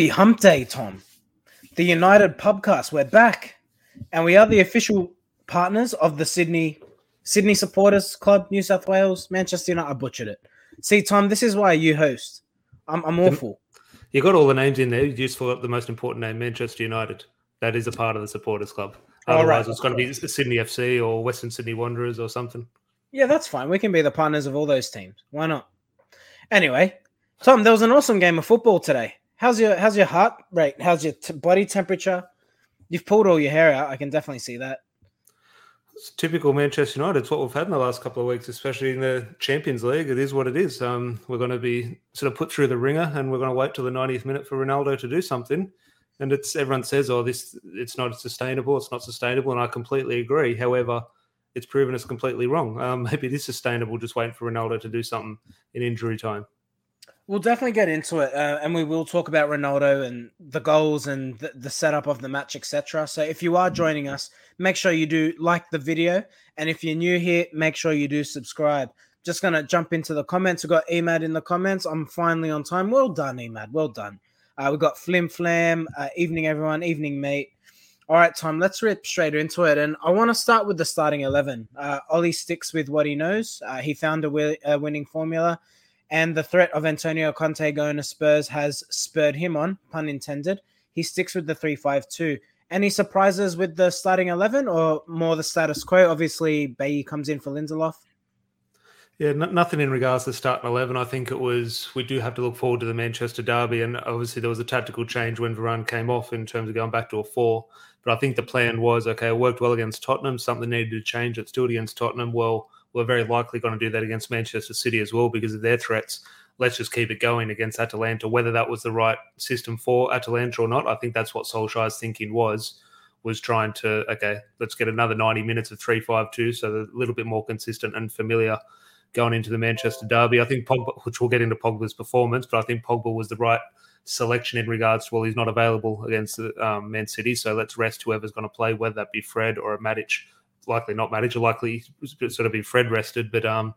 Happy Hump Day, Tom. The United Pubcast. We're back, and we are the official partners of the Sydney Sydney Supporters Club, New South Wales, Manchester United. I butchered it. See, Tom, this is why you host. I'm, I'm awful. You got all the names in there. You just forgot the most important name, Manchester United. That is a part of the Supporters Club. Otherwise, right. it's going to be Sydney FC or Western Sydney Wanderers or something. Yeah, that's fine. We can be the partners of all those teams. Why not? Anyway, Tom, there was an awesome game of football today. How's your How's your heart rate? How's your t- body temperature? You've pulled all your hair out. I can definitely see that. It's typical Manchester United. It's what we've had in the last couple of weeks, especially in the Champions League. It is what it is. Um, we're going to be sort of put through the ringer, and we're going to wait till the 90th minute for Ronaldo to do something. And it's everyone says, "Oh, this it's not sustainable. It's not sustainable," and I completely agree. However, it's proven us completely wrong. Um, maybe it is sustainable, just waiting for Ronaldo to do something in injury time. We'll definitely get into it, uh, and we will talk about Ronaldo and the goals and the, the setup of the match, etc. So, if you are joining us, make sure you do like the video, and if you're new here, make sure you do subscribe. Just gonna jump into the comments. We got Emad in the comments. I'm finally on time. Well done, Emad. Well done. Uh, we got Flim Flam. Uh, evening, everyone. Evening, mate. All right, Tom. Let's rip straight into it, and I want to start with the starting eleven. Uh, Ollie sticks with what he knows. Uh, he found a, wi- a winning formula and the threat of Antonio Conte going to Spurs has spurred him on, pun intended. He sticks with the 3 5 2. Any surprises with the starting 11 or more the status quo? Obviously, Bailly comes in for Lindelof. Yeah, nothing in regards to starting 11. I think it was, we do have to look forward to the Manchester Derby. And obviously, there was a tactical change when Varane came off in terms of going back to a four. But I think the plan was okay, it worked well against Tottenham. Something needed to change. It's still against Tottenham. Well, we're very likely going to do that against Manchester City as well because of their threats. Let's just keep it going against Atalanta. Whether that was the right system for Atalanta or not, I think that's what Solskjaer's thinking was was trying to okay, let's get another 90 minutes of 3-5-2, so a little bit more consistent and familiar going into the Manchester derby. I think Pogba, which we'll get into Pogba's performance, but I think Pogba was the right selection in regards to well, he's not available against um, Man City, so let's rest whoever's going to play, whether that be Fred or a Matic likely not manage, likely sort of be Fred rested, but um,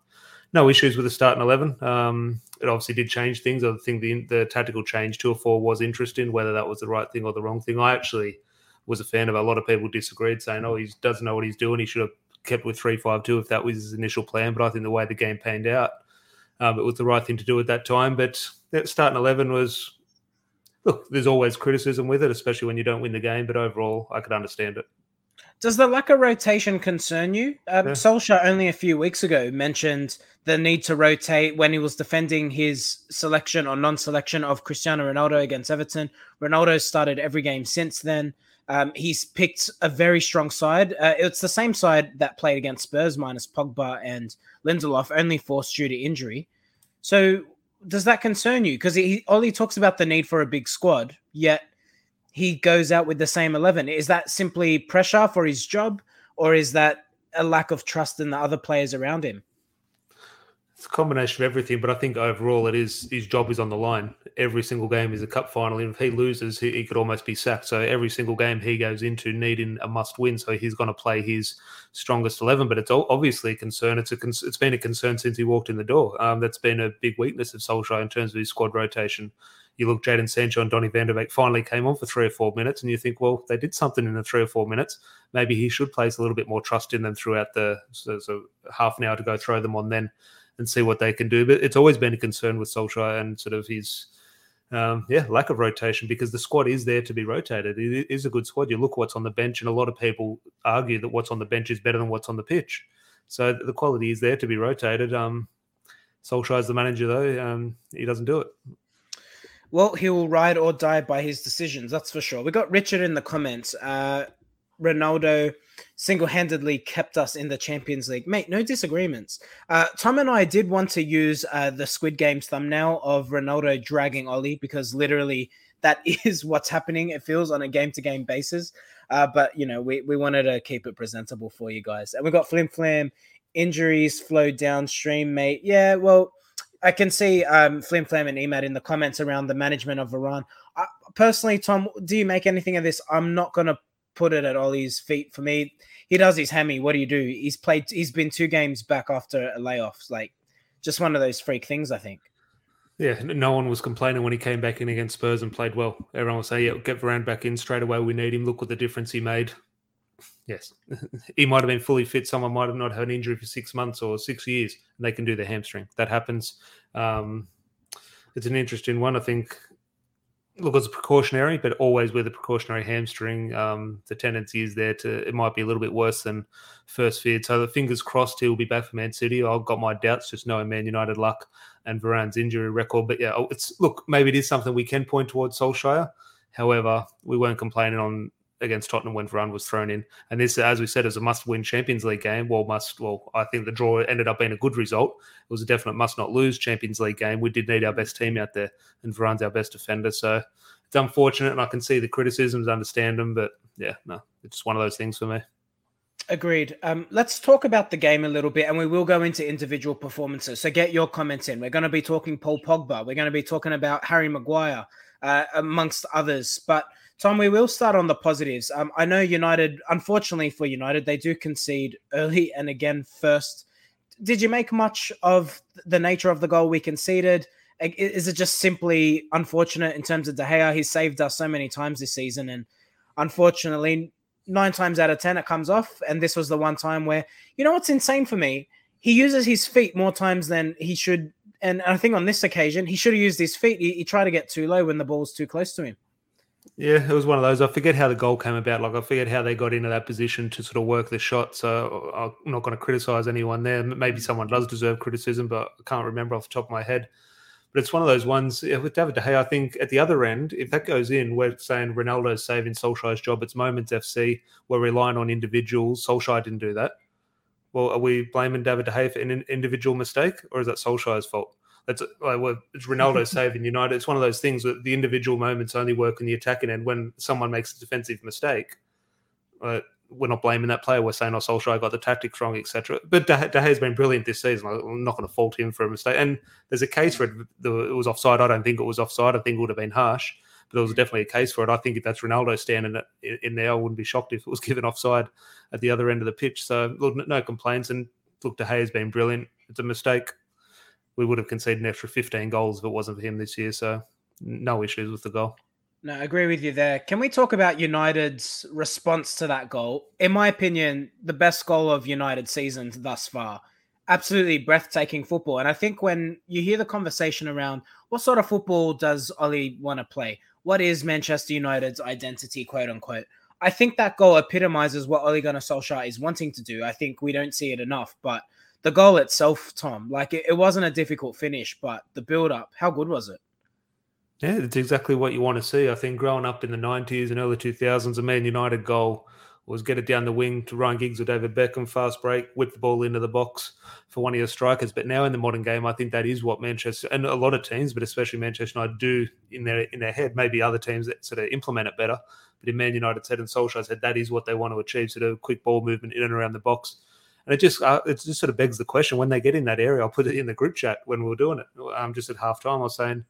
no issues with the starting eleven. Um, it obviously did change things. I think the the tactical change to a four was interesting. Whether that was the right thing or the wrong thing, I actually was a fan of. A lot of people disagreed, saying, "Oh, he doesn't know what he's doing. He should have kept with three five two if that was his initial plan." But I think the way the game panned out, um, it was the right thing to do at that time. But that starting eleven was. Look, there's always criticism with it, especially when you don't win the game. But overall, I could understand it. Does the lack of rotation concern you? Um, yeah. Solskjaer only a few weeks ago mentioned the need to rotate when he was defending his selection or non-selection of Cristiano Ronaldo against Everton. Ronaldo started every game since then. Um, he's picked a very strong side. Uh, it's the same side that played against Spurs minus Pogba and Lindelof, only forced due to injury. So does that concern you? Because he Ollie talks about the need for a big squad, yet he goes out with the same 11. Is that simply pressure for his job, or is that a lack of trust in the other players around him? It's a combination of everything, but I think overall it is his job is on the line. Every single game is a cup final. And if he loses, he, he could almost be sacked. So every single game he goes into needing a must win. So he's going to play his strongest 11. But it's obviously a concern. It's a it's been a concern since he walked in the door. Um, that's been a big weakness of Solskjaer in terms of his squad rotation you look, Jadon Sancho and Donny van finally came on for three or four minutes, and you think, well, they did something in the three or four minutes. Maybe he should place a little bit more trust in them throughout the so, so half an hour to go throw them on then and see what they can do. But it's always been a concern with Solskjaer and sort of his um, yeah, lack of rotation because the squad is there to be rotated. It is a good squad. You look what's on the bench, and a lot of people argue that what's on the bench is better than what's on the pitch. So the quality is there to be rotated. Um, Solskjaer's the manager, though. Um, he doesn't do it. Well, he will ride or die by his decisions, that's for sure. We got Richard in the comments. Uh, Ronaldo single handedly kept us in the Champions League. Mate, no disagreements. Uh, Tom and I did want to use uh, the Squid Games thumbnail of Ronaldo dragging Ollie because literally that is what's happening, it feels, on a game to game basis. Uh, but, you know, we, we wanted to keep it presentable for you guys. And we got Flim Flam. Injuries flowed downstream, mate. Yeah, well I can see um, Flim Flam and Emad in the comments around the management of Varane. I, personally, Tom, do you make anything of this? I'm not going to put it at Ollie's feet. For me, he does his hammy. What do you do? He's played. He's been two games back after a layoff. Like, just one of those freak things. I think. Yeah, no one was complaining when he came back in against Spurs and played well. Everyone was saying, "Yeah, get Varane back in straight away. We need him. Look what the difference he made." Yes, he might have been fully fit. Someone might have not had an injury for six months or six years, and they can do the hamstring. That happens. Um, it's an interesting one. I think look, it's a precautionary, but always with a precautionary hamstring, um, the tendency is there to it might be a little bit worse than first feared. So the fingers crossed he'll be back for Man City. I've got my doubts just knowing Man United luck and Varane's injury record. But yeah, oh, it's look, maybe it is something we can point towards Solskjaer. However, we weren't complaining on against Tottenham when Varane was thrown in. And this, as we said, is a must-win Champions League game. Well, must. Well, I think the draw ended up being a good result. It was a definite must-not-lose Champions League game. We did need our best team out there, and Varane's our best defender. So it's unfortunate, and I can see the criticisms, understand them, but yeah, no, it's just one of those things for me. Agreed. Um, let's talk about the game a little bit, and we will go into individual performances. So get your comments in. We're going to be talking Paul Pogba. We're going to be talking about Harry Maguire, uh, amongst others. But Tom, we will start on the positives. Um, I know United, unfortunately for United, they do concede early and again first. Did you make much of the nature of the goal we conceded? Is it just simply unfortunate in terms of De Gea? He's saved us so many times this season, and unfortunately, nine times out of ten it comes off. And this was the one time where you know what's insane for me? He uses his feet more times than he should, and I think on this occasion he should have used his feet. He, he tried to get too low when the ball's too close to him. Yeah, it was one of those. I forget how the goal came about. Like I forget how they got into that position to sort of work the shot. So I'm not going to criticize anyone there. Maybe mm. someone does deserve criticism, but I can't remember off the top of my head. But it's one of those ones with David De Gea. I think at the other end, if that goes in, we're saying Ronaldo's saving Solskjaer's job. It's Moments FC. We're relying on individuals. Solskjaer didn't do that. Well, are we blaming David De Gea for an individual mistake, or is that Solskjaer's fault? That's like it's Ronaldo saving United. It's one of those things that the individual moments only work in the attacking end when someone makes a defensive mistake. Uh, we're not blaming that player. We're saying, "Oh, Solskjaer I got the tactics wrong, etc." But De, De Gea's been brilliant this season. I'm not going to fault him for a mistake. And there's a case for it. It was offside. I don't think it was offside. I think it would have been harsh, but there was definitely a case for it. I think if that's Ronaldo standing in there, I wouldn't be shocked if it was given offside at the other end of the pitch. So look, no complaints. And look, De Gea's been brilliant. It's a mistake we would have conceded an extra 15 goals if it wasn't for him this year. So no issues with the goal. No, I agree with you there. Can we talk about United's response to that goal? In my opinion, the best goal of United seasons thus far. Absolutely breathtaking football. And I think when you hear the conversation around what sort of football does Ollie want to play? What is Manchester United's identity, quote unquote? I think that goal epitomizes what Ole Gunnar Solskjaer is wanting to do. I think we don't see it enough, but the goal itself, Tom, like it, it wasn't a difficult finish, but the build up, how good was it? Yeah, it's exactly what you want to see. I think growing up in the 90s and early 2000s, a Man United goal was get it down the wing to Ryan Giggs or David Beckham, fast break, whip the ball into the box for one of your strikers. But now in the modern game, I think that is what Manchester and a lot of teams, but especially Manchester United, do in their in their head. Maybe other teams that sort of implement it better. But in Man United said and Solskjaer said that is what they want to achieve. Sort of quick ball movement in and around the box. And it just uh, it just sort of begs the question when they get in that area. I'll put it in the group chat when we were doing it. Um, just at halftime, I was saying,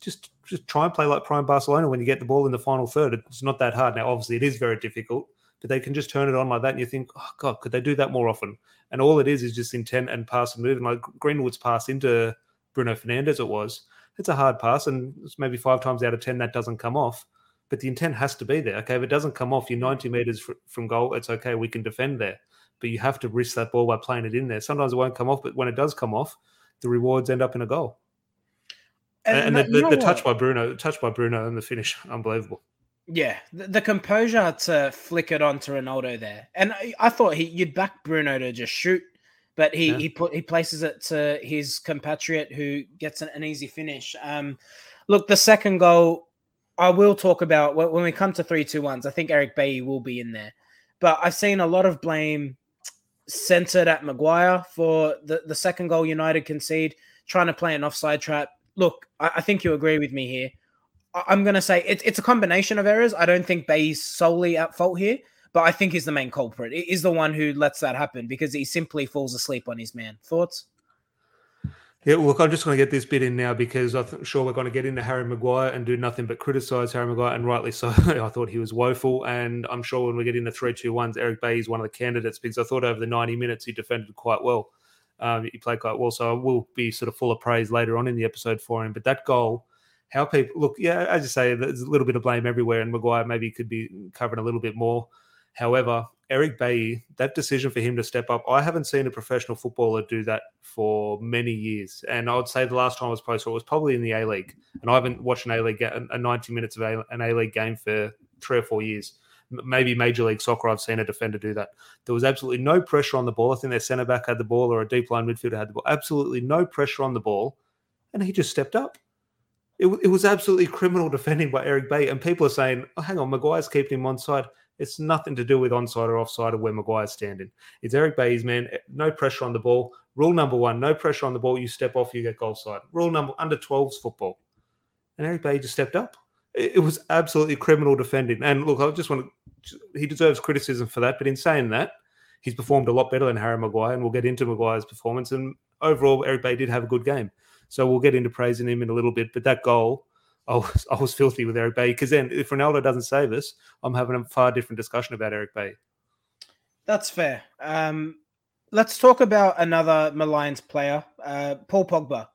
just just try and play like prime Barcelona when you get the ball in the final third. It's not that hard. Now, obviously, it is very difficult, but they can just turn it on like that, and you think, oh god, could they do that more often? And all it is is just intent and pass and move. And like Greenwood's pass into Bruno Fernandes, it was. It's a hard pass, and maybe five times out of ten that doesn't come off. But the intent has to be there. Okay, if it doesn't come off, you're 90 meters from goal. It's okay. We can defend there but you have to risk that ball by playing it in there. Sometimes it won't come off, but when it does come off, the rewards end up in a goal. And, and, the, the, the touch by Bruno, touch by Bruno, and the finish, unbelievable. Yeah, the, the, composure to flick it on to Ronaldo there, and I, I thought he you'd back Bruno to just shoot, but he yeah. he put he places it to his compatriot who gets an, an easy finish. Um, look, the second goal, I will talk about when we come to three two ones. I think Eric Bailly will be in there, but I've seen a lot of blame centered at Maguire for the, the second goal United concede, trying to play an offside trap. Look, I, I think you agree with me here. I, am going to say it, it's a combination of errors. I don't think Bailly's solely at fault here, but I think he's the main culprit. He is the one who lets that happen because he simply falls asleep on his man. Thoughts? Yeah, look, I'm just going to get this bit in now because I'm sure we're going to get into Harry Maguire and do nothing but criticise Harry Maguire, and rightly so. I thought he was woeful, and I'm sure when we get into three two ones, Eric Bailly is one of the candidates because I thought over the 90 minutes he defended quite well. Um, he played quite well, so I will be sort of full of praise later on in the episode for him. But that goal, how people look, yeah, as you say, there's a little bit of blame everywhere, and Maguire maybe could be covering a little bit more. However, Eric Bailly, that decision for him to step up, I haven't seen a professional footballer do that for many years. And I would say the last time I was it was probably in the A League. And I haven't watched an A League, a 90 minutes of an A League game for three or four years maybe Major League Soccer, I've seen a defender do that. There was absolutely no pressure on the ball. I think their centre back had the ball or a deep line midfielder had the ball. Absolutely no pressure on the ball. And he just stepped up. It, it was absolutely criminal defending by Eric Bailly. And people are saying, oh, hang on, Maguire's keeping him onside. It's nothing to do with onside or offside or where Maguire's standing. It's Eric Bailly's man. No pressure on the ball. Rule number one: no pressure on the ball. You step off, you get goal side. Rule number under 12s football. And Eric Bailly just stepped up. It, was absolutely criminal defending. And look, I just want to. He deserves criticism for that. But in saying that, he's performed a lot better than Harry Maguire, and we'll get into Maguire's performance. And overall, Eric Bailly did have a good game. So we'll get into praising him in a little bit. But that goal I was, I was filthy with Eric Bailly because then if Ronaldo doesn't save us, I'm having a far different discussion about Eric Bailly. That's fair. Um, let's talk about another maligned player, uh, Paul Pogba.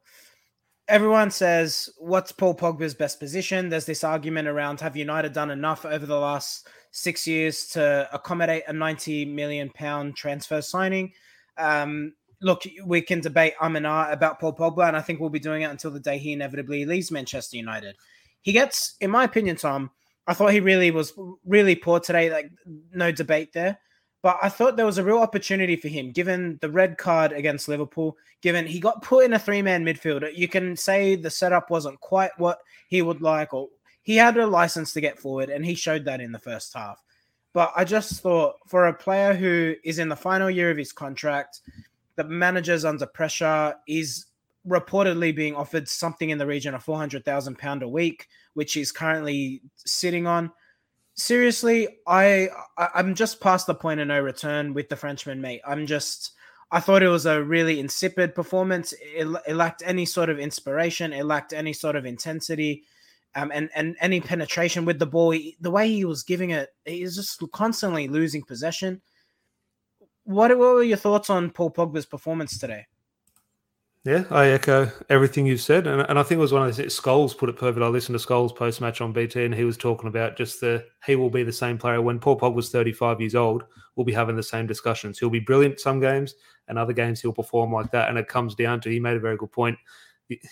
Everyone says, what's Paul Pogba's best position? There's this argument around have United done enough over the last six years to accommodate a 90 million pound transfer signing? Um, look, we can debate um and ah about Paul Pogba, and I think we'll be doing it until the day he inevitably leaves Manchester United. He gets, in my opinion, Tom, I thought he really was really poor today. Like, no debate there. But I thought there was a real opportunity for him, given the red card against Liverpool, given he got put in a three man midfield. You can say the setup wasn't quite what he would like, or he had a license to get forward, and he showed that in the first half. But I just thought for a player who is in the final year of his contract, the manager's under pressure. Is reportedly being offered something in the region of four hundred thousand pound a week, which he's currently sitting on. Seriously, I, I'm just past the point of no return with the Frenchman, mate. I'm just. I thought it was a really insipid performance. It, it lacked any sort of inspiration. It lacked any sort of intensity. Um, and and any penetration with the ball. The way he was giving it, he's just constantly losing possession what, what were your thoughts on Paul Pogba's performance today? Yeah, I echo everything you've said, and, and I think it was one of those. Scholes put it perfect. I listened to Scholes post match on BT, and he was talking about just the he will be the same player when Paul Pogba was 35 years old. We'll be having the same discussions. He'll be brilliant some games, and other games he'll perform like that. And it comes down to he made a very good point.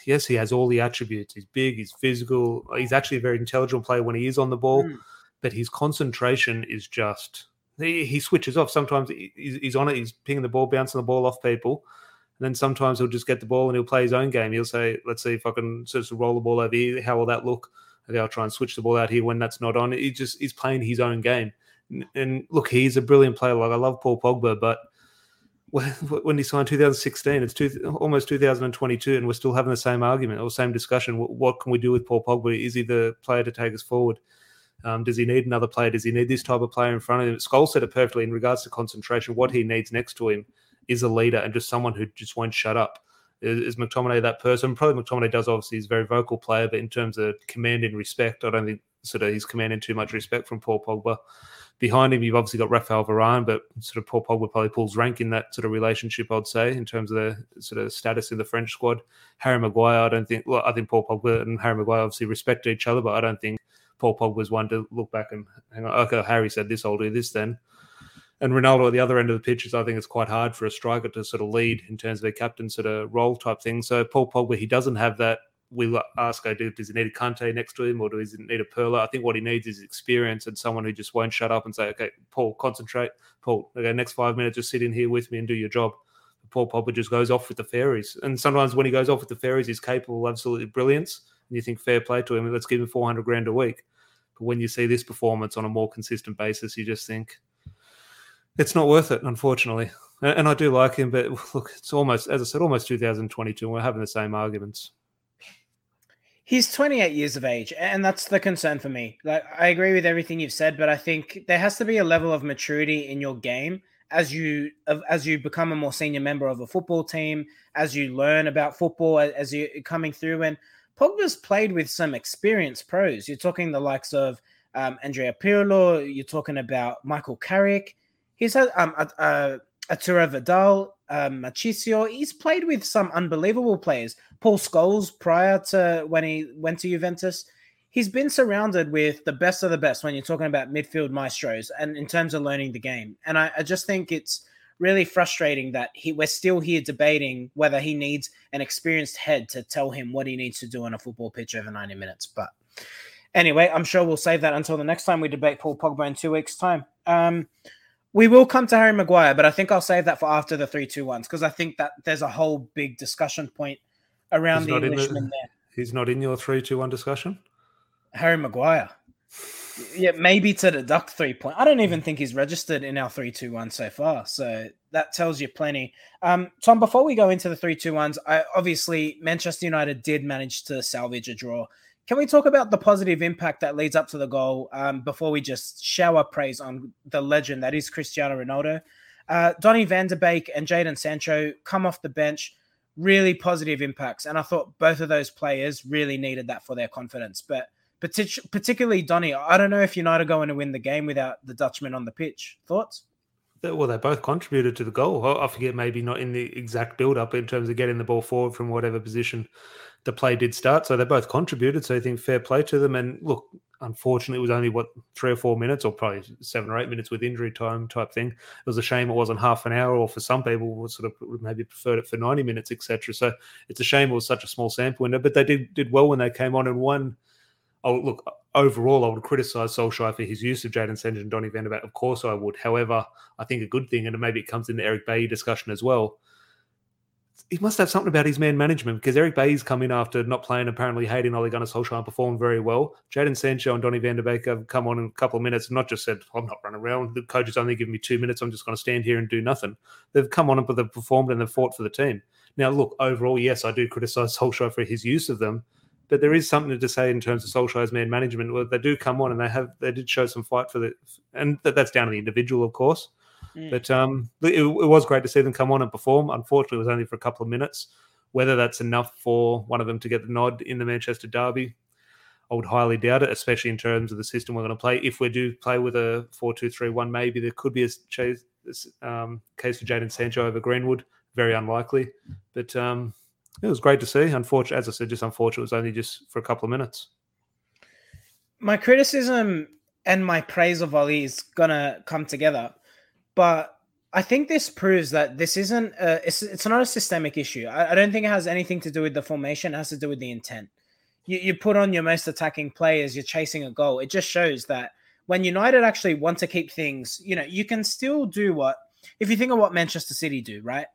Yes, he has all the attributes. He's big. He's physical. He's actually a very intelligent player when he is on the ball, mm. but his concentration is just he, he switches off. Sometimes he's, he's on it, he's pinging the ball, bouncing the ball off people. And then sometimes he'll just get the ball and he'll play his own game. He'll say, let's see if I can sort of roll the ball over here. How will that look? Okay, I'll try and switch the ball out here when that's not on. He just he's playing his own game. And look, he's a brilliant player. Like I love Paul Pogba, but when he signed 2016, it's two, almost 2022, and we're still having the same argument or same discussion. What, can we do with Paul Pogba? Is he the player to take us forward? Um, does he need another player? Does he need this type of player in front of him? Scholes said it perfectly in regards to concentration. What he needs next to him is a leader and just someone who just won't shut up. Is, is McTominay that person? Probably McTominay does. Obviously, he's a very vocal player, but in terms of commanding respect, I don't think sort of he's commanding too much respect from Paul Pogba. Behind him, you've obviously got Rafael Varane, but sort of Paul Pogba probably pulls rank in that sort of relationship, I'd say, in terms of the sort of status in the French squad. Harry Maguire, I don't think. Well, I think Paul Pogba and Harry Maguire obviously respect each other, but I don't think Paul Pogba was one to look back and hang on. Okay, Harry said this, I'll do this then. And Ronaldo at the other end of the pitch is, I think it's quite hard for a striker to sort of lead in terms of a captain sort of role type thing. So Paul Pogba, he doesn't have that. We ask, does he need a Kante next to him or does he need a Pirlo? I think what he needs is experience and someone who just won't shut up and say, okay, Paul, concentrate. Paul, okay, next five minutes, just sit in here with me and do your job. Paul Pogba just goes off with the fairies. And sometimes when he goes off with the fairies, he's capable of absolutely brilliance and you think fair play to him, let's give him 400 grand a week. But when you see this performance on a more consistent basis, you just think it's not worth it, unfortunately. And I do like him, but look, it's almost, as I said, almost 2022, and we're having the same arguments. He's 28 years of age, and that's the concern for me. Like, I agree with everything you've said, but I think there has to be a level of maturity in your game as you as you become a more senior member of a football team, as you learn about football, as you're coming through. And Pogba's played with some experienced pros. You're talking the likes of um, Andrea Pirlo. You're talking about Michael Carrick. He's had um, uh, Vidal. um. He's played with some unbelievable players. Paul Scholes prior to when he went to Juventus. He's been surrounded with the best of the best when you're talking about midfield maestros and in terms of learning the game. And I, I just think it's really frustrating that he we're still here debating whether he needs an experienced head to tell him what he needs to do on a football pitch over 90 minutes. But anyway, I'm sure we'll save that until the next time we debate Paul Pogba in two weeks' time. Um, we will come to Harry Maguire, but I think I'll save that for after the three two ones because I think that there's a whole big discussion point around he's the Englishman the, there. He's not in your three two one discussion. Harry Maguire. Yeah, maybe to deduct three point. I don't even think he's registered in our three two one so far. So that tells you plenty. Um, Tom, before we go into the three two ones, I obviously Manchester United did manage to salvage a draw. Can we talk about the positive impact that leads up to the goal um, before we just shower praise on the legend that is Cristiano Ronaldo? Uh, Donny van der Beek and Jadon Sancho come off the bench, really positive impacts. And I thought both of those players really needed that for their confidence. But partic- particularly Donny, I don't know if United are going to win the game without the Dutchman on the pitch. Thoughts? Well, they both contributed to the goal. I forget maybe not in the exact build up in terms of getting the ball forward from whatever position the play did start. So they both contributed. So I think fair play to them. And look, unfortunately, it was only what three or four minutes, or probably seven or eight minutes with injury time type thing. It was a shame it wasn't half an hour, or for some people, would sort of maybe preferred it for ninety minutes, etc. So it's a shame it was such a small sample window. But they did did well when they came on and won. Oh, look, overall, I would criticise Solskjaer for his use of Jadon Sancho and Donny van der Beek. Of course, I would. However, I think a good thing, and maybe it comes in the Eric Bailly discussion as well he must have something about his man management because Eric Bailly's come in after not playing, apparently hating Ole Gunnar Solskjaer and performed very well. Jadon Sancho and Donny van der Beek have come on in a couple of minutes and not just said, I'm not running around. The coach has only given me two minutes. I'm just going to stand here and do nothing. They've come on and they've performed and they've fought for the team. Now, look, overall, yes, I do criticize Solskjaer for his use of them, but there is something to say in terms of Solskjaer's man management. Where they do come on and they have they did show some fight for the, and that's down to the individual, of course. Mm. But um, it, it, was great to see them come on and perform. Unfortunately, it was only for a couple of minutes. Whether that's enough for one of them to get the nod in the Manchester Derby, I would highly doubt it, especially in terms of the system we're going to play. If we do play with a 4 2 3 1, maybe there could be a chase, um, case for Jadon Sancho over Greenwood. Very unlikely. But um, it was great to see. Unfortunately, as I said, just unfortunate, it was only just for a couple of minutes. My criticism and my praise of Ollie is to come together. But I think this proves that this isn't a, it's, it's not a systemic issue. I, I, don't think it has anything to do with the formation. It has to do with the intent. You, you put on your most attacking players, you're chasing a goal. It just shows that when United actually want to keep things, you know, you can still do what if you think of what Manchester City do, right?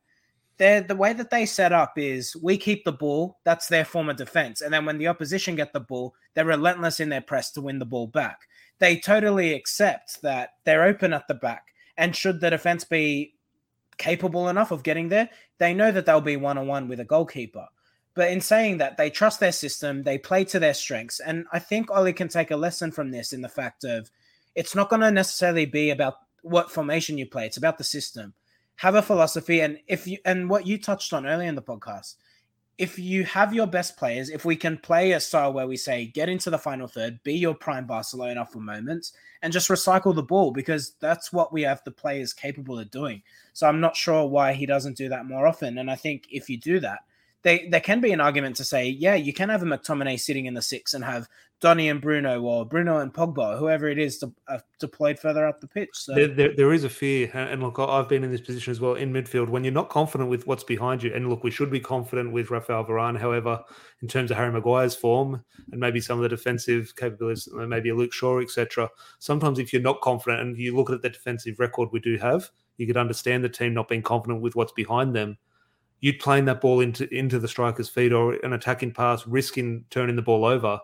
They're, the way that they set up is we keep the ball. That's their form of defense. And then when the opposition get the ball, they're relentless in their press to win the ball back. They totally accept that they're open at the back and should the defense be capable enough of getting there, they know that they'll be one on one with a goalkeeper. But in saying that, they trust their system, they play to their strengths. And I think Ollie can take a lesson from this in the fact of it's not going to necessarily be about what formation you play, it's about the system. Have a philosophy. And if you, and what you touched on earlier in the podcast, if you have your best players, if we can play a style where we say get into the final third, be your prime Barcelona for moments, and just recycle the ball because that's what we have the players capable of doing. So I'm not sure why he doesn't do that more often. And I think if you do that, they, there can be an argument to say, yeah, you can have a McTominay sitting in the six and have Donny and Bruno or Bruno and Pogba, whoever it is, to, uh, deployed further up the pitch. So there, there, there is a fear, and look, I've been in this position as well in midfield. When you're not confident with what's behind you, and look, we should be confident with Rafael Varane. However, in terms of Harry Maguire's form and maybe some of the defensive capabilities, maybe a Luke Shaw, etc. Sometimes, if you're not confident and you look at the defensive record we do have, you could understand the team not being confident with what's behind them you'd playing that ball into into the striker's feet or an attacking pass, risking turning the ball over.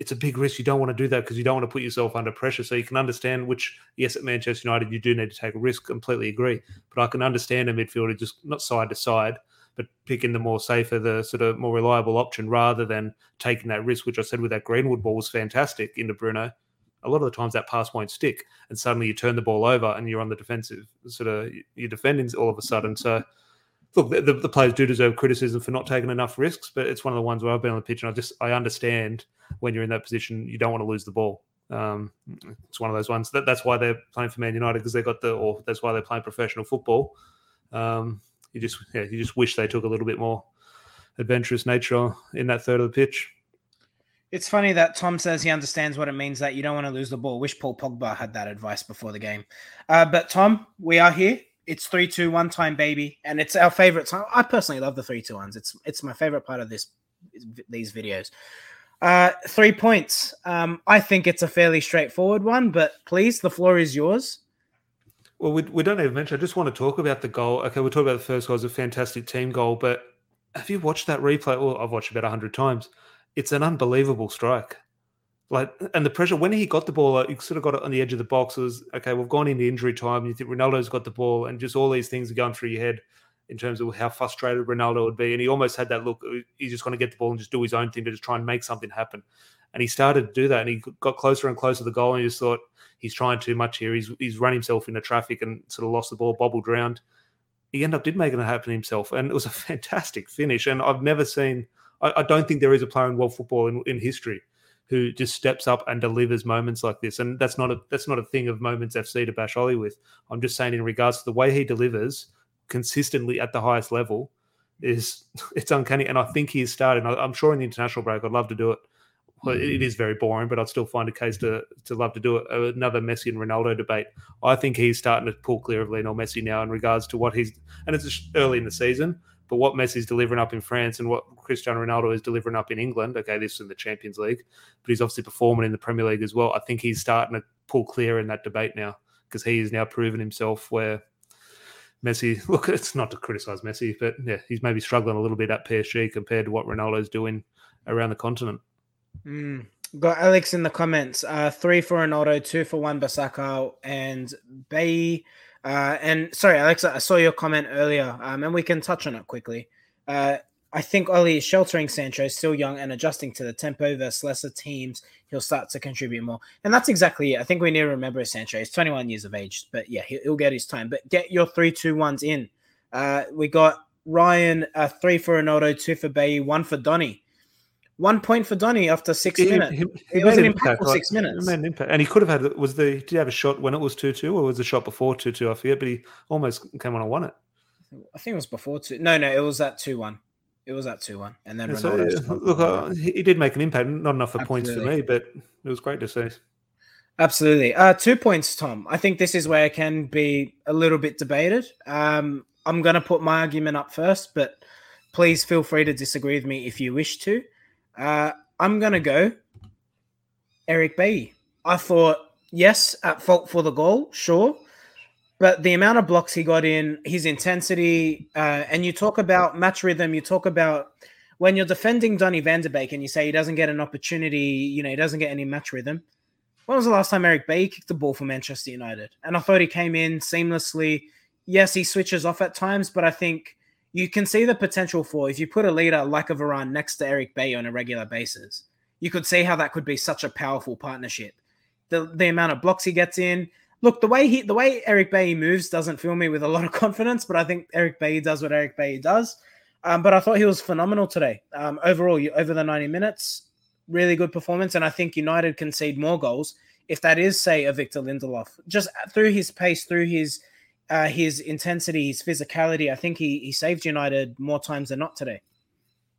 It's a big risk. You don't want to do that because you don't want to put yourself under pressure. So you can understand which, yes, at Manchester United you do need to take a risk. Completely agree, but I can understand a midfielder just not side to side, but picking the more safer, the sort of more reliable option rather than taking that risk. Which I said with that Greenwood ball was fantastic into Bruno. A lot of the times that pass won't stick, and suddenly you turn the ball over and you're on the defensive. Sort of you're defending all of a sudden. So look, the, the, players do deserve criticism for not taking enough risks, but it's one of the ones where I've been on the pitch and I just I understand when you're in that position, you don't want to lose the ball. Um, it's one of those ones that that's why they're playing for Man United because they got the, or that's why they're playing professional football. Um, you just yeah, you just wish they took a little bit more adventurous nature in that third of the pitch. It's funny that Tom says he understands what it means that you don't want to lose the ball. Wish Paul Pogba had that advice before the game. Uh, but Tom, we are here. It's three two one time, baby, and it's our favorite time. I personally love the three two ones. It's it's my favorite part of this these videos. Uh, three points. Um, I think it's a fairly straightforward one, but please, the floor is yours. Well, we, we don't even mention. I just want to talk about the goal. Okay, we'll talk about the first goal. It's a fantastic team goal, but have you watched that replay? Well, I've watched it about hundred times. It's an unbelievable strike. Like, and the pressure when he got the ball, you sort of got it on the edge of the box. It was okay. We've gone into injury time. You think Ronaldo's got the ball, and just all these things are going through your head in terms of how frustrated Ronaldo would be. And he almost had that look. He's just going to get the ball and just do his own thing to just try and make something happen. And he started to do that, and he got closer and closer to the goal. And he just thought he's trying too much here. He's he's run himself into traffic and sort of lost the ball, bobbled around. He ended up did make it happen himself, and it was a fantastic finish. And I've never seen. I, I don't think there is a player in world football in, in history who just steps up and delivers moments like this. And that's not a that's not a thing of moments FC to bash Ollie with. I'm just saying in regards to the way he delivers consistently at the highest level is it's uncanny. And I think he's started. I'm sure in the international break, I'd love to do it. Well, it mm-hmm. very boring, but I'd still find a case to to love to do it. Another Messi and Ronaldo debate. I think he's starting to pull clear of Lionel Messi now in regards to what he's and it's early in the season, but what Messi's delivering up in France and what Cristiano Ronaldo is delivering up in England. Okay, this is in the Champions League, but he's obviously performing in the Premier League as well. I think he's starting to pull clear in that debate now because he has now proven himself where Messi, look, it's not to criticize Messi, but yeah, he's maybe struggling a little bit at PSG compared to what Ronaldo's doing around the continent. Mm. Got Alex in the comments. Uh, three for Ronaldo, two for Wan-Bissaka, and Bailly. Uh, and sorry, Alex, I saw your comment earlier, um, and we can touch on it quickly. Uh, I think Ollie is sheltering Sancho, still young and adjusting to the tempo versus lesser teams. He'll start to contribute more. And that's exactly it. I think we need to remember Sancho. He's 21 years of age, but yeah, he'll get his time. But get your three, two, ones in. Uh, we got Ryan, uh, three for Ronaldo, two for Bailly, one for Donny. One point for Donny after six he, minutes. He, he it was an impact, like, six minutes. Made an impact. And he could have had, was the, did he have a shot when it was 2 2 or was the shot before 2 2? I forget, but he almost came on and won it. I think it was before 2. No, no, it was at 2 1. It was at two one, and then so, look, uh, he did make an impact. Not enough for Absolutely. points for me, but it was great to see. Absolutely, uh, two points, Tom. I think this is where it can be a little bit debated. Um, I'm going to put my argument up first, but please feel free to disagree with me if you wish to. Uh, I'm going to go Eric Bailly. I thought yes, at fault for the goal, sure. But the amount of blocks he got in, his intensity, uh, and you talk about match rhythm, you talk about when you're defending Donny van de Beek and you say he doesn't get an opportunity, you know, he doesn't get any match rhythm. When was the last time Eric Bailly kicked the ball for Manchester United? And I thought he came in seamlessly. Yes, he switches off at times, but I think you can see the potential for if you put a leader like a Varane next to Eric Bailly on a regular basis, you could see how that could be such a powerful partnership. The the amount of blocks he gets in, look, the way he, the way Eric Bailly moves doesn't fill me with a lot of confidence, but I think Eric Bailly does what Eric Bailly does. Um, but I thought he was phenomenal today. Um, overall, over the 90 minutes, really good performance. And I think United concede more goals if that is, say, a Victor Lindelof. Just through his pace, through his uh, his intensity, his physicality, I think he he saved United more times than not today.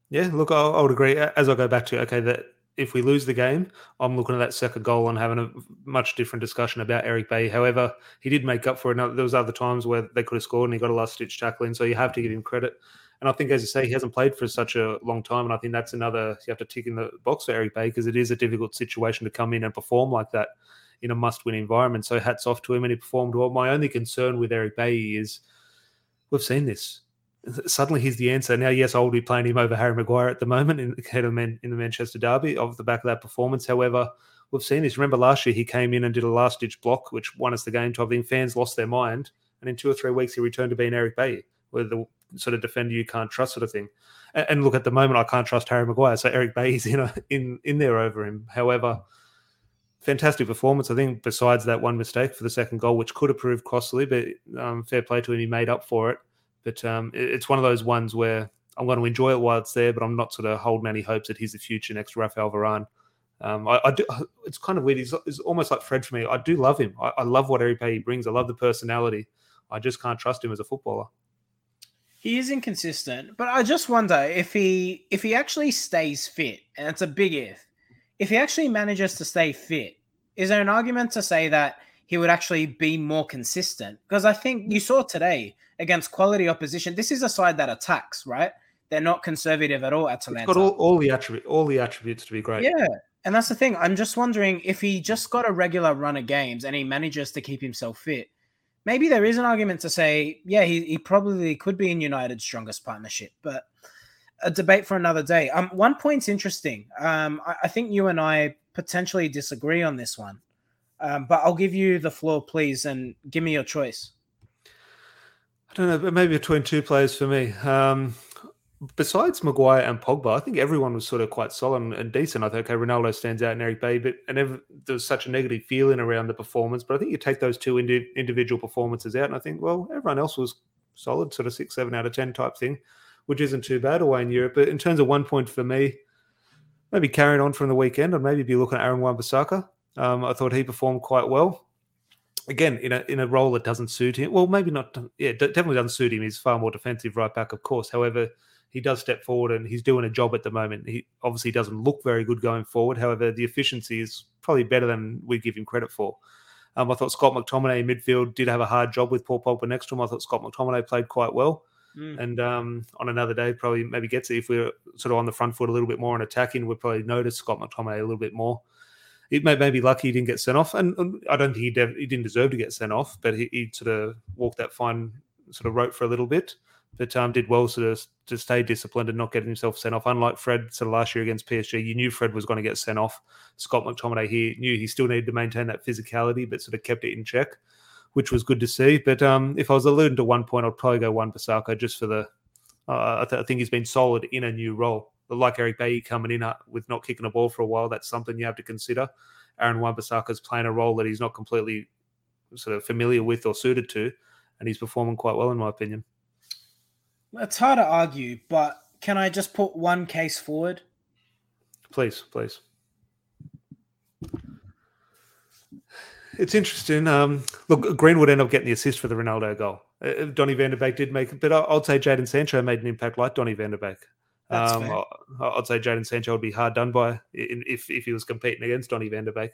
Yeah, look, I, would agree. As I go back to okay, that if we lose the game, I'm looking at that second goal and having a much different discussion about Eric Bailly. However, he did make up for it. There was other times where they could have scored and he got a last stitch tackle in, so you have to give him credit. And I think, as you say, he hasn't played for such a long time, and I think that's another you have to tick in the box for Eric Bailly because it is a difficult situation to come in and perform like that in a must-win environment. So hats off to him, and he performed well. My only concern with Eric Bailly is we've seen this suddenly he's the answer. Now, yes, I will be playing him over Harry Maguire at the moment in, in the Manchester Derby off the back of that performance. However, we've seen this. Remember last year he came in and did a last ditch block, which won us the game. To I think fans lost their mind, and in two or three weeks he returned to being Eric Bailly, where the sort of defender you can't trust sort of thing. And, look, at the moment I can't trust Harry Maguire, so Eric Bailly's in a, in in there over him. However. Fantastic performance. I think, besides that one mistake for the second goal, which could have proved costly, but um, fair play to him, he made up for it but um, it's one of those ones where I'm going to enjoy it while it's there, but I'm not sort of holding any hopes that he's the future next Rafael Varane. Um, I, I, do. It's kind of weird. He's, he's, almost like Fred for me. I do love him. I, I love what Eric he brings. I love the personality. I just can't trust him as a footballer. He is inconsistent, but I just wonder if he if he actually stays fit, and it's a big if. If he actually manages to stay fit, is there an argument to say that he would actually be more consistent? Because I think you saw today against quality opposition, this is a side that attacks, right? They're not conservative at all. Atalanta it's got all, all the attribute, all the attributes to be great. Yeah, and that's the thing. I'm just wondering if he just got a regular run of games and he manages to keep himself fit maybe there is an argument to say, yeah, he, he probably could be in United's strongest partnership, but a debate for another day. Um, one point's interesting. Um, I, I think you and I potentially disagree on this one, um, but I'll give you the floor, please, and give me your choice. I don't know, but maybe between two players for me. Um, besides Maguire and Pogba, I think everyone was sort of quite solid and decent. I think okay, Ronaldo stands out and Eric Bailly, but and there was such a negative feeling around the performance. But I think you take those two indi- individual performances out, and I think well, everyone else was solid, sort of six, seven out of ten type thing, which isn't too bad away in Europe. But in terms of one point for me, maybe carrying on from the weekend, I'd maybe be looking at Aaron Wan-Bissaka. Um, I thought he performed quite well. Again, in a in a role that doesn't suit him. Well, maybe not. Yeah, definitely doesn't suit him. He's far more defensive right back, of course. However he does step forward and he's doing a job at the moment. He obviously doesn't look very good going forward. However, the efficiency is probably better than we give him credit for. Um, I thought Scott McTominay in midfield did have a hard job with Paul Pogba next to him. I thought Scott McTominay played quite well. Mm. And um, on another day, probably maybe gets it if we're sort of on the front foot a little bit more and attacking. We'd probably notice Scott McTominay a little bit more. It may, may be lucky he didn't get sent off, and, and I don't think he, he didn't deserve to get sent off, but he, he sort of walked that fine sort of rope for a little bit but um, did well to, to stay disciplined and not get himself sent off. Unlike Fred, sort of last year against PSG, you knew Fred was going to get sent off. Scott McTominay he knew he still needed to maintain that physicality, but sort of kept it in check, which was good to see. But um, if I was alluding to one point, I'd probably go Wan-Bissaka just for the. Uh, I, th- I, think he's been solid in a new role. Like Eric Bailly coming in uh, with not kicking a ball for a while, that's something you have to consider. Aaron Wan-Bissaka's playing a role that he's not completely sort of familiar with or suited to, and he's performing quite well in my opinion. It's hard to argue, but can I just put one case forward? Please, please. It's interesting. Um, look, Greenwood ended up getting the assist for the Ronaldo goal. Uh, Donny van Beek did make it, but I'd say Jadon Sancho made an impact like Donny van Beek. Um, I'd say Jadon Sancho would be hard done by if, if he was competing against Donny van Beek.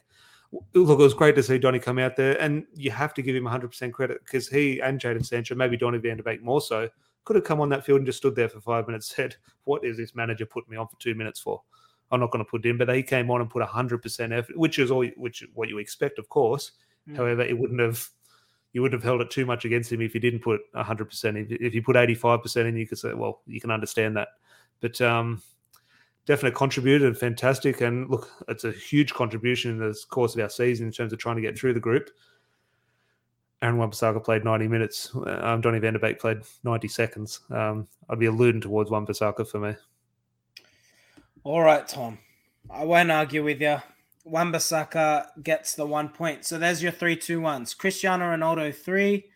Look, it was great to see Donny come out there, and you have to give him 100% credit because he and Jadon Sancho, maybe Donny van Beek more so, could have come on that field and just stood there for five minutes, said, What is this manager putting me on for two minutes for? I'm not going to put it in. But he came on and put 100% effort, which is all which what you expect, of course. Mm. However, it wouldn't have you wouldn't have held it too much against him if he didn't put 100% in. If you put 85% in, you could say, well, you can understand that. But um, definitely contributed and fantastic. And look, it's a huge contribution in the course of our season in terms of trying to get through the group. Aaron Wan-Bissaka played 90 minutes. Um, Donny van der Beek played 90 seconds. Um, I'd be alluding towards Wan-Bissaka for me. All right, Tom. I won't argue with you. Wan-Bissaka gets the one point. So there's your three, two, ones. Cristiano Ronaldo, three.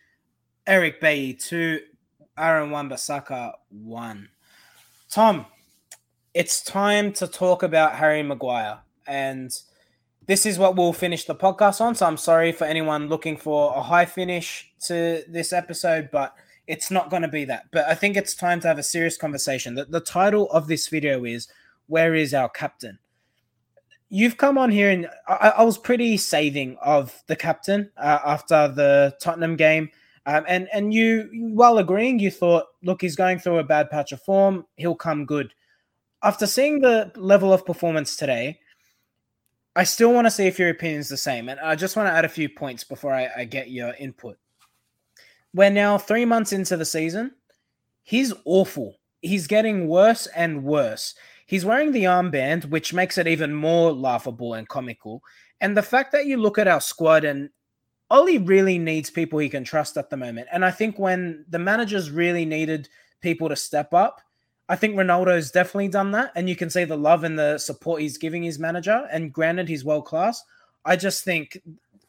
Eric Bailly, two. Aaron Wan-Bissaka, one. Tom, it's time to talk about Harry Maguire. And – this is what we'll finish the podcast on. So I'm sorry for anyone looking for a high finish to this episode, but it's not going to be that. But I think it's time to have a serious conversation. The, the title of this video is Where is Our Captain? You've come on here and I, I was pretty saving of the captain uh, after the Tottenham game. Um, and and you, while agreeing, you thought, look, he's going through a bad patch of form. He'll come good. After seeing the level of performance today, I still want to see if your opinion is the same. And I just want to add a few points before I, I get your input. We're now three months into the season. He's awful. He's getting worse and worse. He's wearing the armband, which makes it even more laughable and comical. And the fact that you look at our squad and Ollie really needs people he can trust at the moment. And I think when the managers really needed people to step up, I think Ronaldo's definitely done that, and you can see the love and the support he's giving his manager. And granted, he's world class. I just think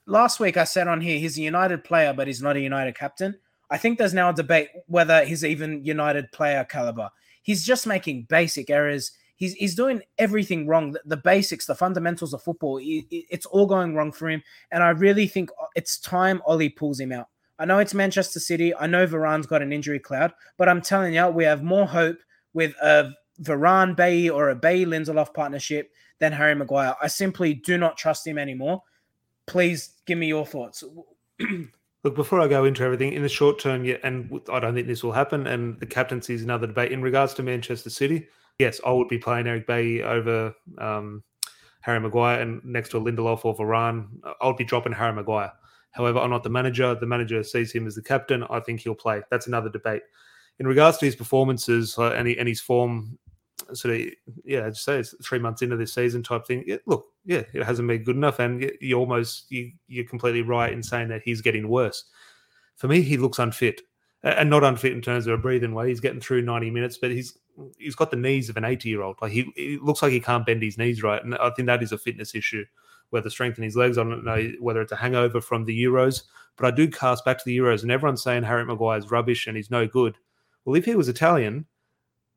last week I said on here he's a United player, but he's not a United captain. I think there's now a debate whether he's even United player caliber. He's just making basic errors. He's, he's doing everything wrong. The, the basics, the fundamentals of football, it, it's all going wrong for him. And I really think uh, it's time Ollie pulls him out. I know it's Manchester City. I know Varane's got an injury cloud, but I'm telling you, we have more hope with a Varane Bailly or a Bailly Lindelof partnership than Harry Maguire. I simply do not trust him anymore. Please give me your thoughts. Look, before I go into everything, in the short term, yeah, and I don't think this will happen, and the captaincy is another debate. In regards to Manchester City, yes, I would be playing Eric Bailly over um, Harry Maguire and next to a Lindelof or Varane. I would be dropping Harry Maguire. However, I'm not the manager. The manager sees him as the captain. I think he'll play. That's another debate. In regards to his performances uh, and, he, and his form, sort of, yeah, I'd say it's three months into this season type thing. Yeah, look, yeah, it hasn't been good enough, and you almost you, you're completely right in saying that he's getting worse. For me, he looks unfit, and not unfit in terms of a breathing way. He's getting through 90 minutes, but he's he's got the knees of an 80 year old. Like he, he looks like he can't bend his knees right, and I think that is a fitness issue. Whether strength in his legs, I don't know whether it's a hangover from the Euros, but I do cast back to the Euros, and everyone's saying Harry Maguire is rubbish and he's no good. Well, if he was Italian,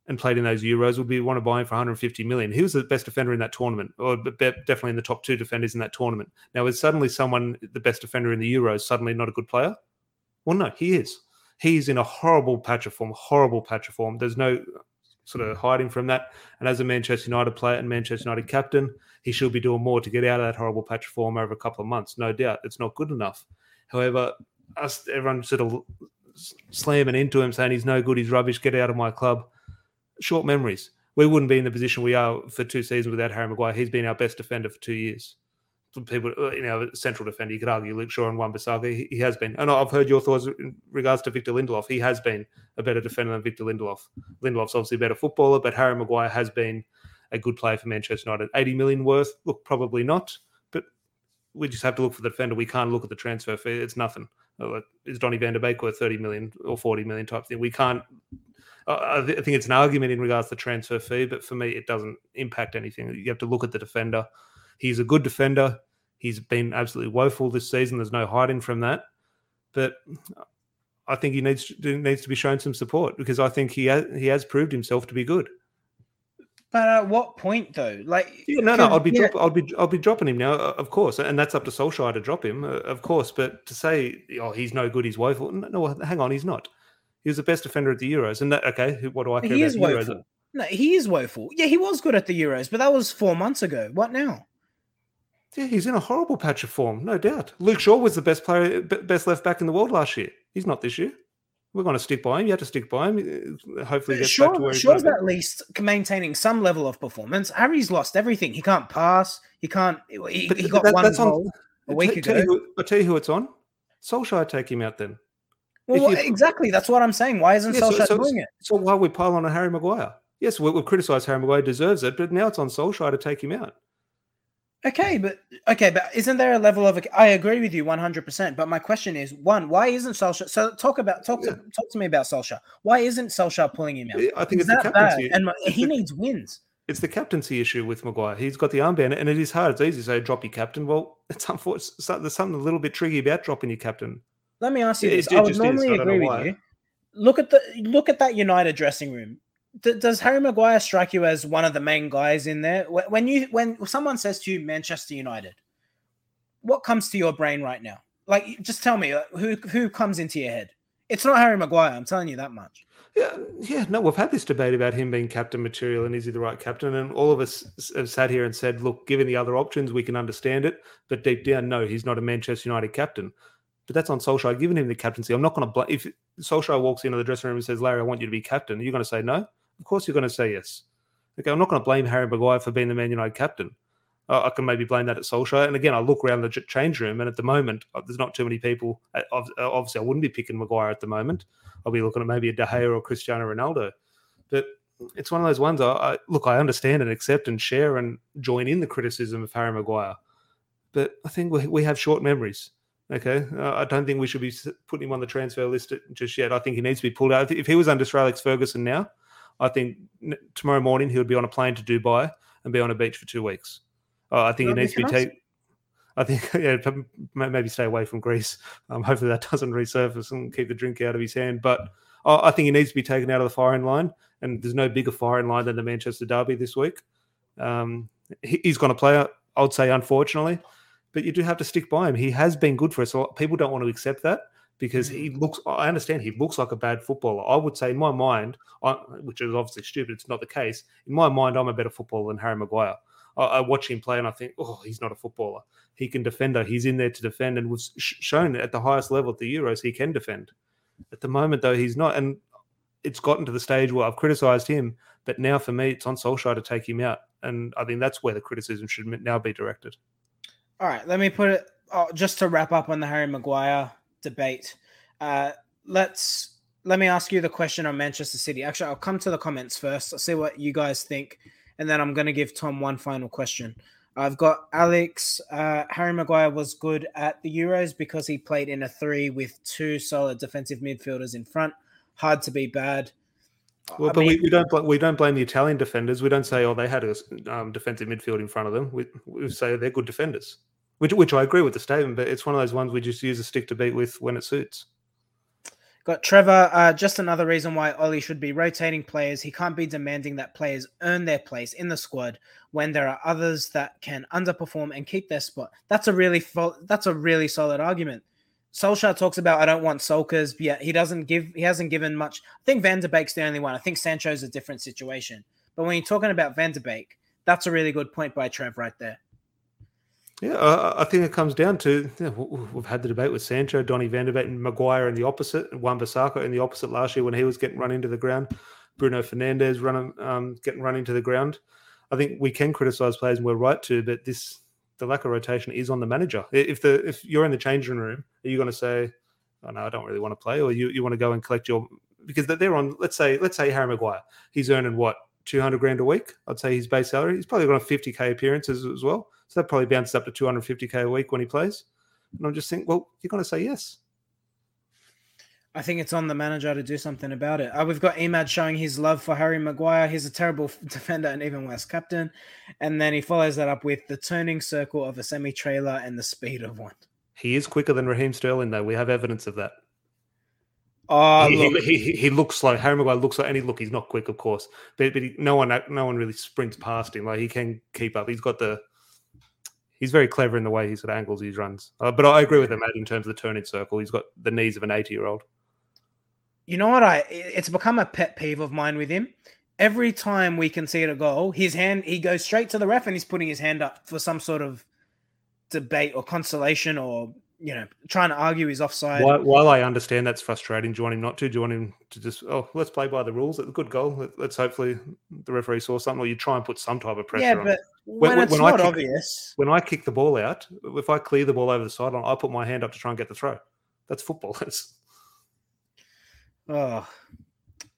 and played in those Euros would be want to buy him for 150 million. He was the best defender in that tournament, or definitely in the top two defenders in that tournament. Now, is suddenly someone the best defender in the Euros suddenly not a good player? Well, no, he is. He's in a horrible patch of form, horrible patch of form. There's no sort of hmm. hiding from that. And as a Manchester United player and Manchester United captain, he should be doing more to get out of that horrible patch of form over a couple of months. No doubt, it's not good enough. However, us everyone sort of slamming into him, saying he's no good, he's rubbish, get out of my club short memories. We wouldn't be in the position we are for two seasons without Harry Maguire. He's been our best defender for two years. People, uh, you know, central defender, you could argue Luke Shaw and Wan-Bissaka. He, he, has been. And I've heard your thoughts in regards to Victor Lindelof. He has been a better defender than Victor Lindelof. Lindelof's obviously a better footballer, but Harry Maguire has been a good player for Manchester United. 80 million worth? Look, probably not. But we just have to look for the defender. We can't look at the transfer fee. It's nothing. Is Donny van der Beek worth 30 million or 40 million type thing? We can't I think it's an argument in regards to transfer fee, but for me, it doesn't impact anything. You have to look at the defender. He's a good defender. He's been absolutely woeful this season. There's no hiding from that. But I think he needs to, needs to be shown some support because I think he has, he has proved himself to be good. But at what point, though? Like, yeah, no, no, I'd be, yeah. drop, I'd be, I'd be dropping him now, uh, of course, and that's up to Solskjaer to drop him, uh, of course. But to say, oh, he's no good, he's woeful, no, hang on, he's not. He was the best defender at the Euros. And that, okay, what do I care he about is woeful. Euros? No, he is woeful. Yeah, he was good at the Euros, but that was four months ago. What now? Yeah, he's in a horrible patch of form, no doubt. Luke Shaw was the best player, best left back in the world last year. He's not this year. We're going to stick by him. You have to stick by him. Uh, hopefully, get Shaw, back to where Shaw's at least maintaining some level of performance. Harry's lost everything. He can't pass. He can't. He, he got that, one goal on, a week t- ago. Tell I'll tell you who it's on. Solskjaer take him out then. Well, you, exactly. That's what I'm saying. Why isn't yeah, Solskjaer so, so, doing it? So why we pile on Harry Maguire? Yes, we, we've criticised Harry Maguire deserves it, but now it's on Solskjaer to take him out. Okay, but okay, but isn't there a level of? I agree with you 100. percent But my question is, one, why isn't Solskjaer? So talk about talk yeah. to talk to me about Solskjaer. Why isn't Solskjaer pulling him out? I think is it's that bad, and he the, needs wins. It's the captaincy issue with Maguire. He's got the armband, and it is hard. It's easy to say drop your captain. Well, it's unfortunate. There's something a little bit tricky about dropping your captain. Let me ask you this. I would normally is, agree with you. Look at the look at that United dressing room. D- does Harry Maguire strike you as one of the main guys in there? When you when someone says to you Manchester United, what comes to your brain right now? Like, just tell me uh, who who comes into your head. It's not Harry Maguire. I'm telling you that much. Yeah, yeah. No, we've had this debate about him being captain material and is he the right captain? And all of us have sat here and said, look, given the other options, we can understand it. But deep down, no, he's not a Manchester United captain. But that's on Solskjaer. Given him the captaincy. I'm not going to blame. If Solskjaer walks into the dressing room and says, Larry, I want you to be captain, are you going to say no? Of course you're going to say yes. Okay, I'm not going to blame Harry Maguire for being the Man United captain. Uh, I can maybe blame that at Solskjaer. And again, I look around the change room, and at the moment, uh, there's not too many people. Uh, obviously, I wouldn't be picking Maguire at the moment. I'll be looking at maybe a De Gea or Cristiano Ronaldo. But it's one of those ones. I, I look, I understand and accept and share and join in the criticism of Harry Maguire. But I think we, we have short memories. Okay, uh, I don't think we should be putting him on the transfer list just yet. I think he needs to be pulled out. If he was under Sir Alex Ferguson now, I think tomorrow morning he would be on a plane to Dubai and be on a beach for two weeks. Uh, I think he needs to be taken. I think yeah, maybe stay away from Greece. Um, hopefully that doesn't resurface and keep the drink out of his hand. But uh, I think he needs to be taken out of the firing line. And there's no bigger firing line than the Manchester Derby this week. Um, he, he's going to play. I would say, unfortunately, but you do have to stick by him. He has been good for us. People don't want to accept that, because he mm. looks. I understand he looks like a bad footballer. I would say in my mind, I, which is obviously stupid. It's not the case. In my mind, I'm a better footballer than Harry Maguire. I, I watch him play and I think, oh, he's not a footballer. He can defend. He's in there to defend, and was shown at the highest level at the Euros he can defend. At the moment, though, he's not, and it's gotten to the stage where I've criticised him, but now for me, it's on Solskjaer to take him out, and I think that's where the criticism should now be directed. All right, let me put it oh, just to wrap up on the Harry Maguire debate. Uh, let's let me ask you the question on Manchester City. Actually, I'll come to the comments first. I'll see what you guys think, and then I'm going to give Tom one final question. I've got Alex. Uh, Harry Maguire was good at the Euros because he played in a three with two solid defensive midfielders in front. Hard to be bad. Well, I but mean, we, we, don't bl- we don't blame the Italian defenders. We don't say oh they had a um, defensive midfield in front of them. We, we say they're good defenders, which which I agree with the statement. But it's one of those ones we just use a stick to beat with when it suits. Got Trevor. Uh, just another reason why Ollie should be rotating players. He can't be demanding that players earn their place in the squad when there are others that can underperform and keep their spot. That's a really fo- that's a really solid argument. Solskjaer talks about I don't want sulkers, yeah, he doesn't give he hasn't given much. I think Van der Beek's the only one. I think Sancho's a different situation. But when you're talking about Van der Beek, that's a really good point by Trev right there. Yeah, I, think it comes down to you know, we've had the debate with Sancho, Donny Van der Beek, and Maguire in the opposite, and Wan-Bissaka in the opposite last year when he was getting run into the ground. Bruno Fernandes running, um, getting run into the ground. I think we can criticise players, and we're right to, but this the lack of rotation is on the manager. If the if you're in the changing room, are you going to say, "Oh no, I don't really want to play," or you you want to go and collect your because they're on. Let's say let's say Harry Maguire, he's earning what 200 grand a week. I'd say his base salary. He's probably got 50k appearances as well. So that probably bounces up to 250k a week when he plays. And I'm just thinking, well, you're going to say yes. I think it's on the manager to do something about it. Uh, we've got Emad showing his love for Harry Maguire. He's a terrible defender and even worse captain. And then he follows that up with the turning circle of a semi trailer and the speed of one. He is quicker than Raheem Sterling, though. We have evidence of that. Oh, he, look. he, he, he, looks like Harry Maguire looks like, and he look he's not quick, of course, but but he, no one no one really sprints past him. Like he can keep up. He's got the he's very clever in the way he sort of angles his runs. Uh, but I agree with him in terms of the turning circle. He's got the knees of an eighty year old. You know what? I it's become a pet peeve of mine with him. Every time we concede a goal, his hand he goes straight to the ref and he's putting his hand up for some sort of debate or consolation or you know, trying to argue he's offside. While, while, I understand that's frustrating, do you want him not to? Do you want him to just, oh, let's play by the rules? It's a good goal. Let's hopefully the referee saw something, or you try and put some type of pressure yeah, but when, when, it's when not kick, obvious. When I kick the ball out, if I clear the ball over the sideline, I put my hand up to try and get the throw. That's football. That's oh,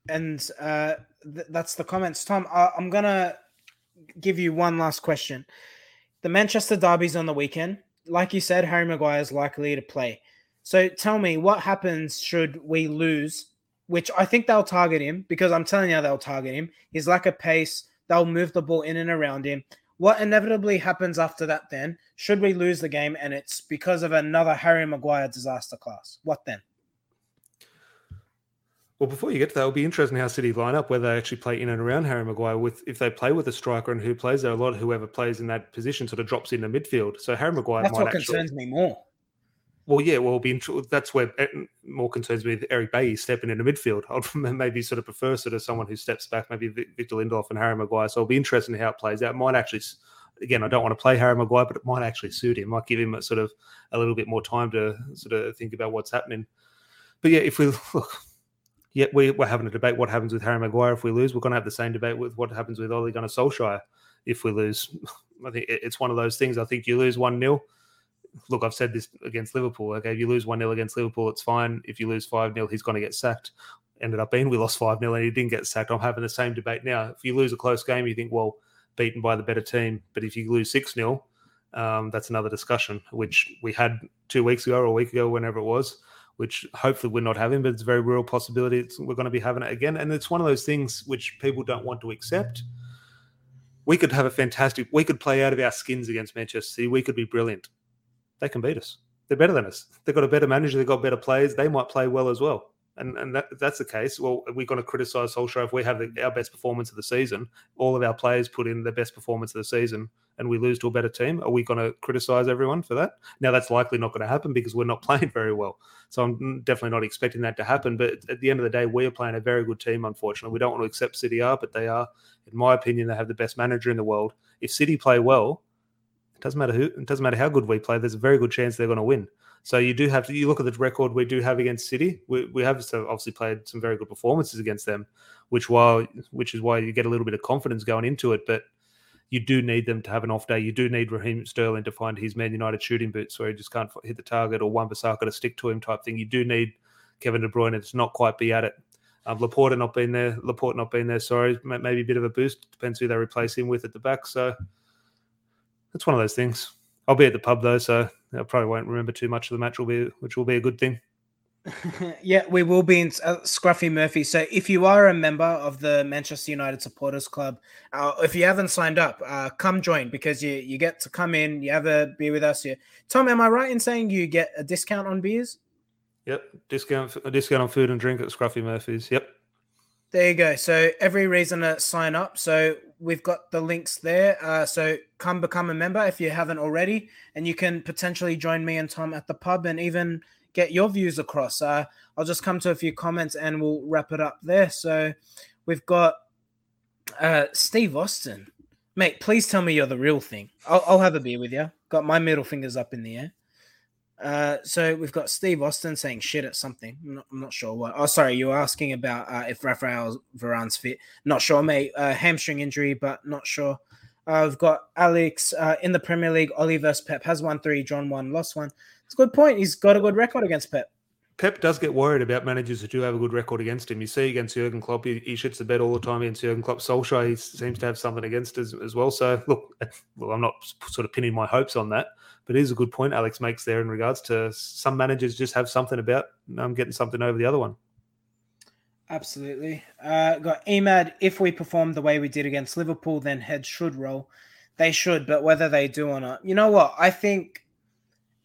and uh, th- that's the comments. Tom, I- I'm gonna give you one last question. The Manchester derby's on the weekend like you said, Harry Maguire is likely to play. So tell me, what happens should we lose? Which I think they'll target him because I'm telling you, they'll target him. His lack of pace, they'll move the ball in and around him. What inevitably happens after that then? Should we lose the game and it's because of another Harry Maguire disaster class? What then? Well, before you get to that, it'll be interesting how City line up, whether they actually play in and around Harry Maguire with if they play with a striker and who plays there. A lot of whoever plays in that position sort of drops in the midfield. So Harry Maguire that's what actually, concerns me more. Well, yeah, well, be that's where eh, more concerns me. Eric Bailly stepping into midfield. I'd maybe sort of prefer sort of someone who steps back, maybe Victor Lindelof and Harry Maguire. So it'll be interesting how it plays out. It might actually, again, I don't want to play Harry Maguire, but it might actually suit him. Might give him a sort of a little bit more time to sort of think about what's happening. But yeah, if we look, yet we, are having a debate what happens with Harry Maguire if we lose. We're going to have the same debate with what happens with Ole Gunnar Solskjaer if we lose. I think it's one of those things. I think you lose 1 0. Look, I've said this against Liverpool. Okay, if you lose 1 0 against Liverpool, it's fine. If you lose 5 0, he's going to get sacked. Ended up being we lost 5 0 and he didn't get sacked. I'm having the same debate now. If you lose a close game, you think, well, beaten by the better team. But if you lose 6 0, um, that's another discussion, which we had two weeks ago or a week ago, whenever it was which hopefully we're not having, but it's a very real possibility it's, we're going to be having it again. And it's one of those things which people don't want to accept. We could have a fantastic, we could play out of our skins against Manchester City. We could be brilliant. They can beat us. They're better than us. They've got a better manager. They've got better players. They might play well as well. And and that, that's the case. Well, we're going to criticise Solskjaer if we have the, our best performance of the season. All of our players put in their best performance of the season, and we lose to a better team. Are we going to criticise everyone for that? Now that's likely not going to happen because we're not playing very well. So I'm definitely not expecting that to happen. But at the end of the day, we are playing a very good team. Unfortunately, we don't want to accept City are, but they are, in my opinion, they have the best manager in the world. If City play well, it doesn't matter who. It doesn't matter how good we play. There's a very good chance they're going to win. So you do have to. You look at the record we do have against City. We, we have obviously played some very good performances against them, which while which is why you get a little bit of confidence going into it. But you do need them to have an off day. You do need Raheem Sterling to find his Man United shooting boots where he just can't hit the target or Wan-Bissaka to stick to him type thing. You do need Kevin De Bruyne to not quite be at it. Um, Laporte not being there. Laporte not being there. Sorry, maybe a bit of a boost. Depends who they replace him with at the back. So it's one of those things. I'll be at the pub though, so I probably won't remember too much of the match. Will be which will be a good thing. yeah, we will be in uh, Scruffy Murphy. So if you are a member of the Manchester United Supporters Club, uh, if you haven't signed up, uh, come join because you you get to come in, you have a beer with us. here. Tom, am I right in saying you get a discount on beers? Yep, discount a discount on food and drink at Scruffy Murphy's. Yep. There you go. So every reason to sign up. So we've got the links there. Uh, so come become a member if you haven't already, and you can potentially join me and Tom at the pub and even get your views across. Uh, I'll just come to a few comments and we'll wrap it up there. So we've got uh, Steve Austin. Mate, please tell me you're the real thing. I'll, I'll have a beer with you. Got my middle fingers up in the air. Uh, so we've got Steve Austin saying shit at something. I'm not, I'm not sure what. Oh, sorry, you were asking about uh, if Rafael Varane's fit. Not sure, mate. Uh, hamstring injury, but not sure. Uh, we've got Alex uh, in the Premier League. Ollie versus Pep has won three, John one, lost one. It's a good point. He's got a good record against Pep. Pep does get worried about managers who do have a good record against him. You see against Jurgen Klopp, he, he shits the bed all the time against Jurgen Klopp. Solskjaer, he seems to have something against as, as well. So, look, well, I'm not sort of pinning my hopes on that, but it is a good point Alex makes there in regards to some managers just have something about um, getting something over the other one. Absolutely. Uh, got Emad. If we perform the way we did against Liverpool, then heads should roll. They should, but whether they do or not, you know what? I think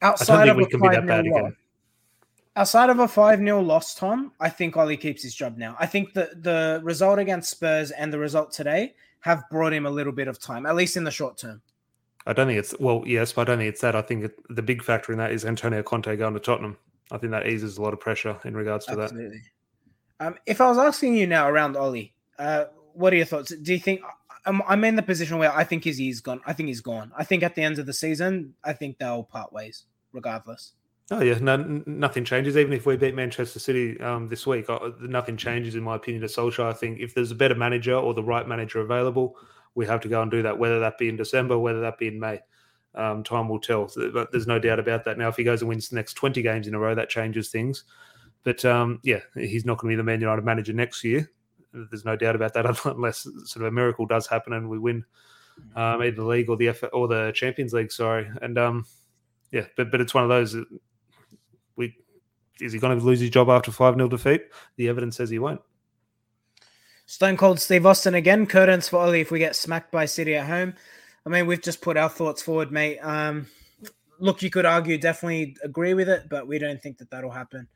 outside of a five loss, outside of a five 0 loss, Tom, I think Ollie keeps his job now. I think that the result against Spurs and the result today have brought him a little bit of time, at least in the short term. I don't think it's well, yes, but I don't think it's that. I think it, the big factor in that is Antonio Conte going to Tottenham. I think that eases a lot of pressure in regards to Absolutely. that. Um, if I was asking you now around Ollie, uh, what are your thoughts? Do you think I'm, I'm in the position where I think he's gone? I think he's gone. I think at the end of the season, I think they'll part ways regardless. Oh yeah, no, nothing changes. Even if we beat Manchester City um, this week, uh, nothing changes in my opinion to Solskjaer. I think if there's a better manager or the right manager available, we have to go and do that. Whether that be in December, whether that be in May, um, time will tell. But there's no doubt about that. Now, if he goes and wins the next 20 games in a row, that changes things. But um, yeah, he's not going to be the Man United manager next year. There's no doubt about that, unless sort of a miracle does happen and we win um, either the league or the F- or the Champions League. Sorry, and um, yeah, but but it's one of those. We is he going to lose his job after five 0 defeat? The evidence says he won't. Stone Cold Steve Austin again. Curtains for Ollie if we get smacked by City at home. I mean, we've just put our thoughts forward, mate. Um, look, you could argue, definitely agree with it, but we don't think that that'll happen.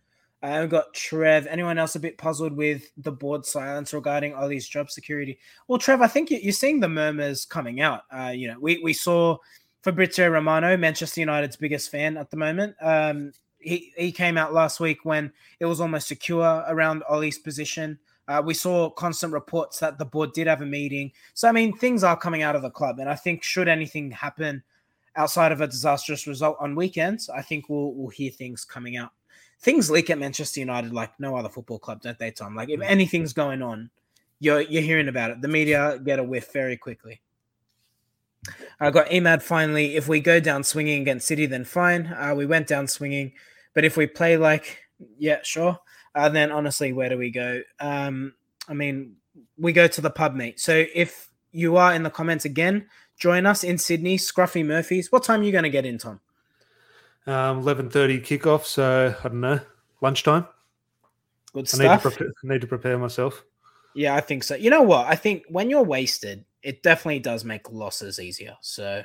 Uh, we've got Trev. Anyone else a bit puzzled with the board silence regarding Ollie's job security? Well, Trev, I think you're seeing the murmurs coming out. Uh, you know, we, we saw Fabrizio Romano, Manchester United's biggest fan at the moment. Um, he, he came out last week when it was almost secure around Ollie's position. Uh, we saw constant reports that the board did have a meeting. So, I mean, things are coming out of the club. And I think, should anything happen outside of a disastrous result on weekends, I think we'll, we'll hear things coming out. Things leak at Manchester United like no other football club, don't they, Tom? Like, if mm. anything's going on, you're, you're hearing about it. The media get a whiff very quickly. I got Emad finally. If we go down swinging against City, then fine. Uh, we went down swinging, but if we play like, yeah, sure. Uh, then honestly, where do we go? Um, I mean, we go to the pub, mate. So if you are in the comments again, join us in Sydney, Scruffy Murphy's. What time are you going to get in, Tom? Um, Eleven thirty kickoff. So I don't know, lunchtime. Good stuff. I need to, prepare, need to prepare myself. Yeah, I think so. You know what? I think when you're wasted, it definitely does make losses easier. So,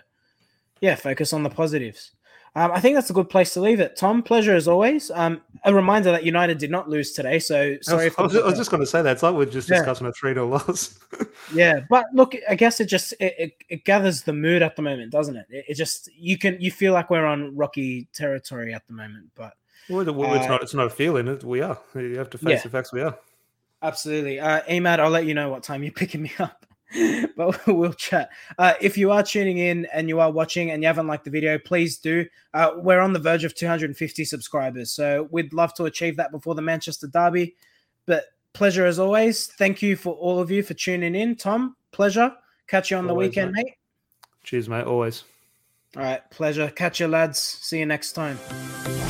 yeah, focus on the positives. Um, I think that's a good place to leave it. Tom, pleasure as always. Um, a reminder that United did not lose today, so sorry. I was, I was, I was just going to say that. It's like we're just yeah. discussing a three 0 loss. yeah, but look, I guess it just it, it, it, gathers the mood at the moment, doesn't it? it? it? just you can you feel like we're on rocky territory at the moment, but well, it's uh, not it's not a feeling. We are. You have to face yeah, the facts. We are. Absolutely, uh, Emad. I'll let you know what time you're picking me up. but we'll chat. Uh, if you are tuning in and you are watching and you haven't liked the video, please do. Uh, we're on the verge of 250 subscribers, so we'd love to achieve that before the Manchester Derby. But pleasure as always. Thank you for all of you for tuning in. Tom, pleasure. Catch you on always, the weekend, mate. mate. Cheers, mate. Always. All right, pleasure. Catch you, lads. See you next time.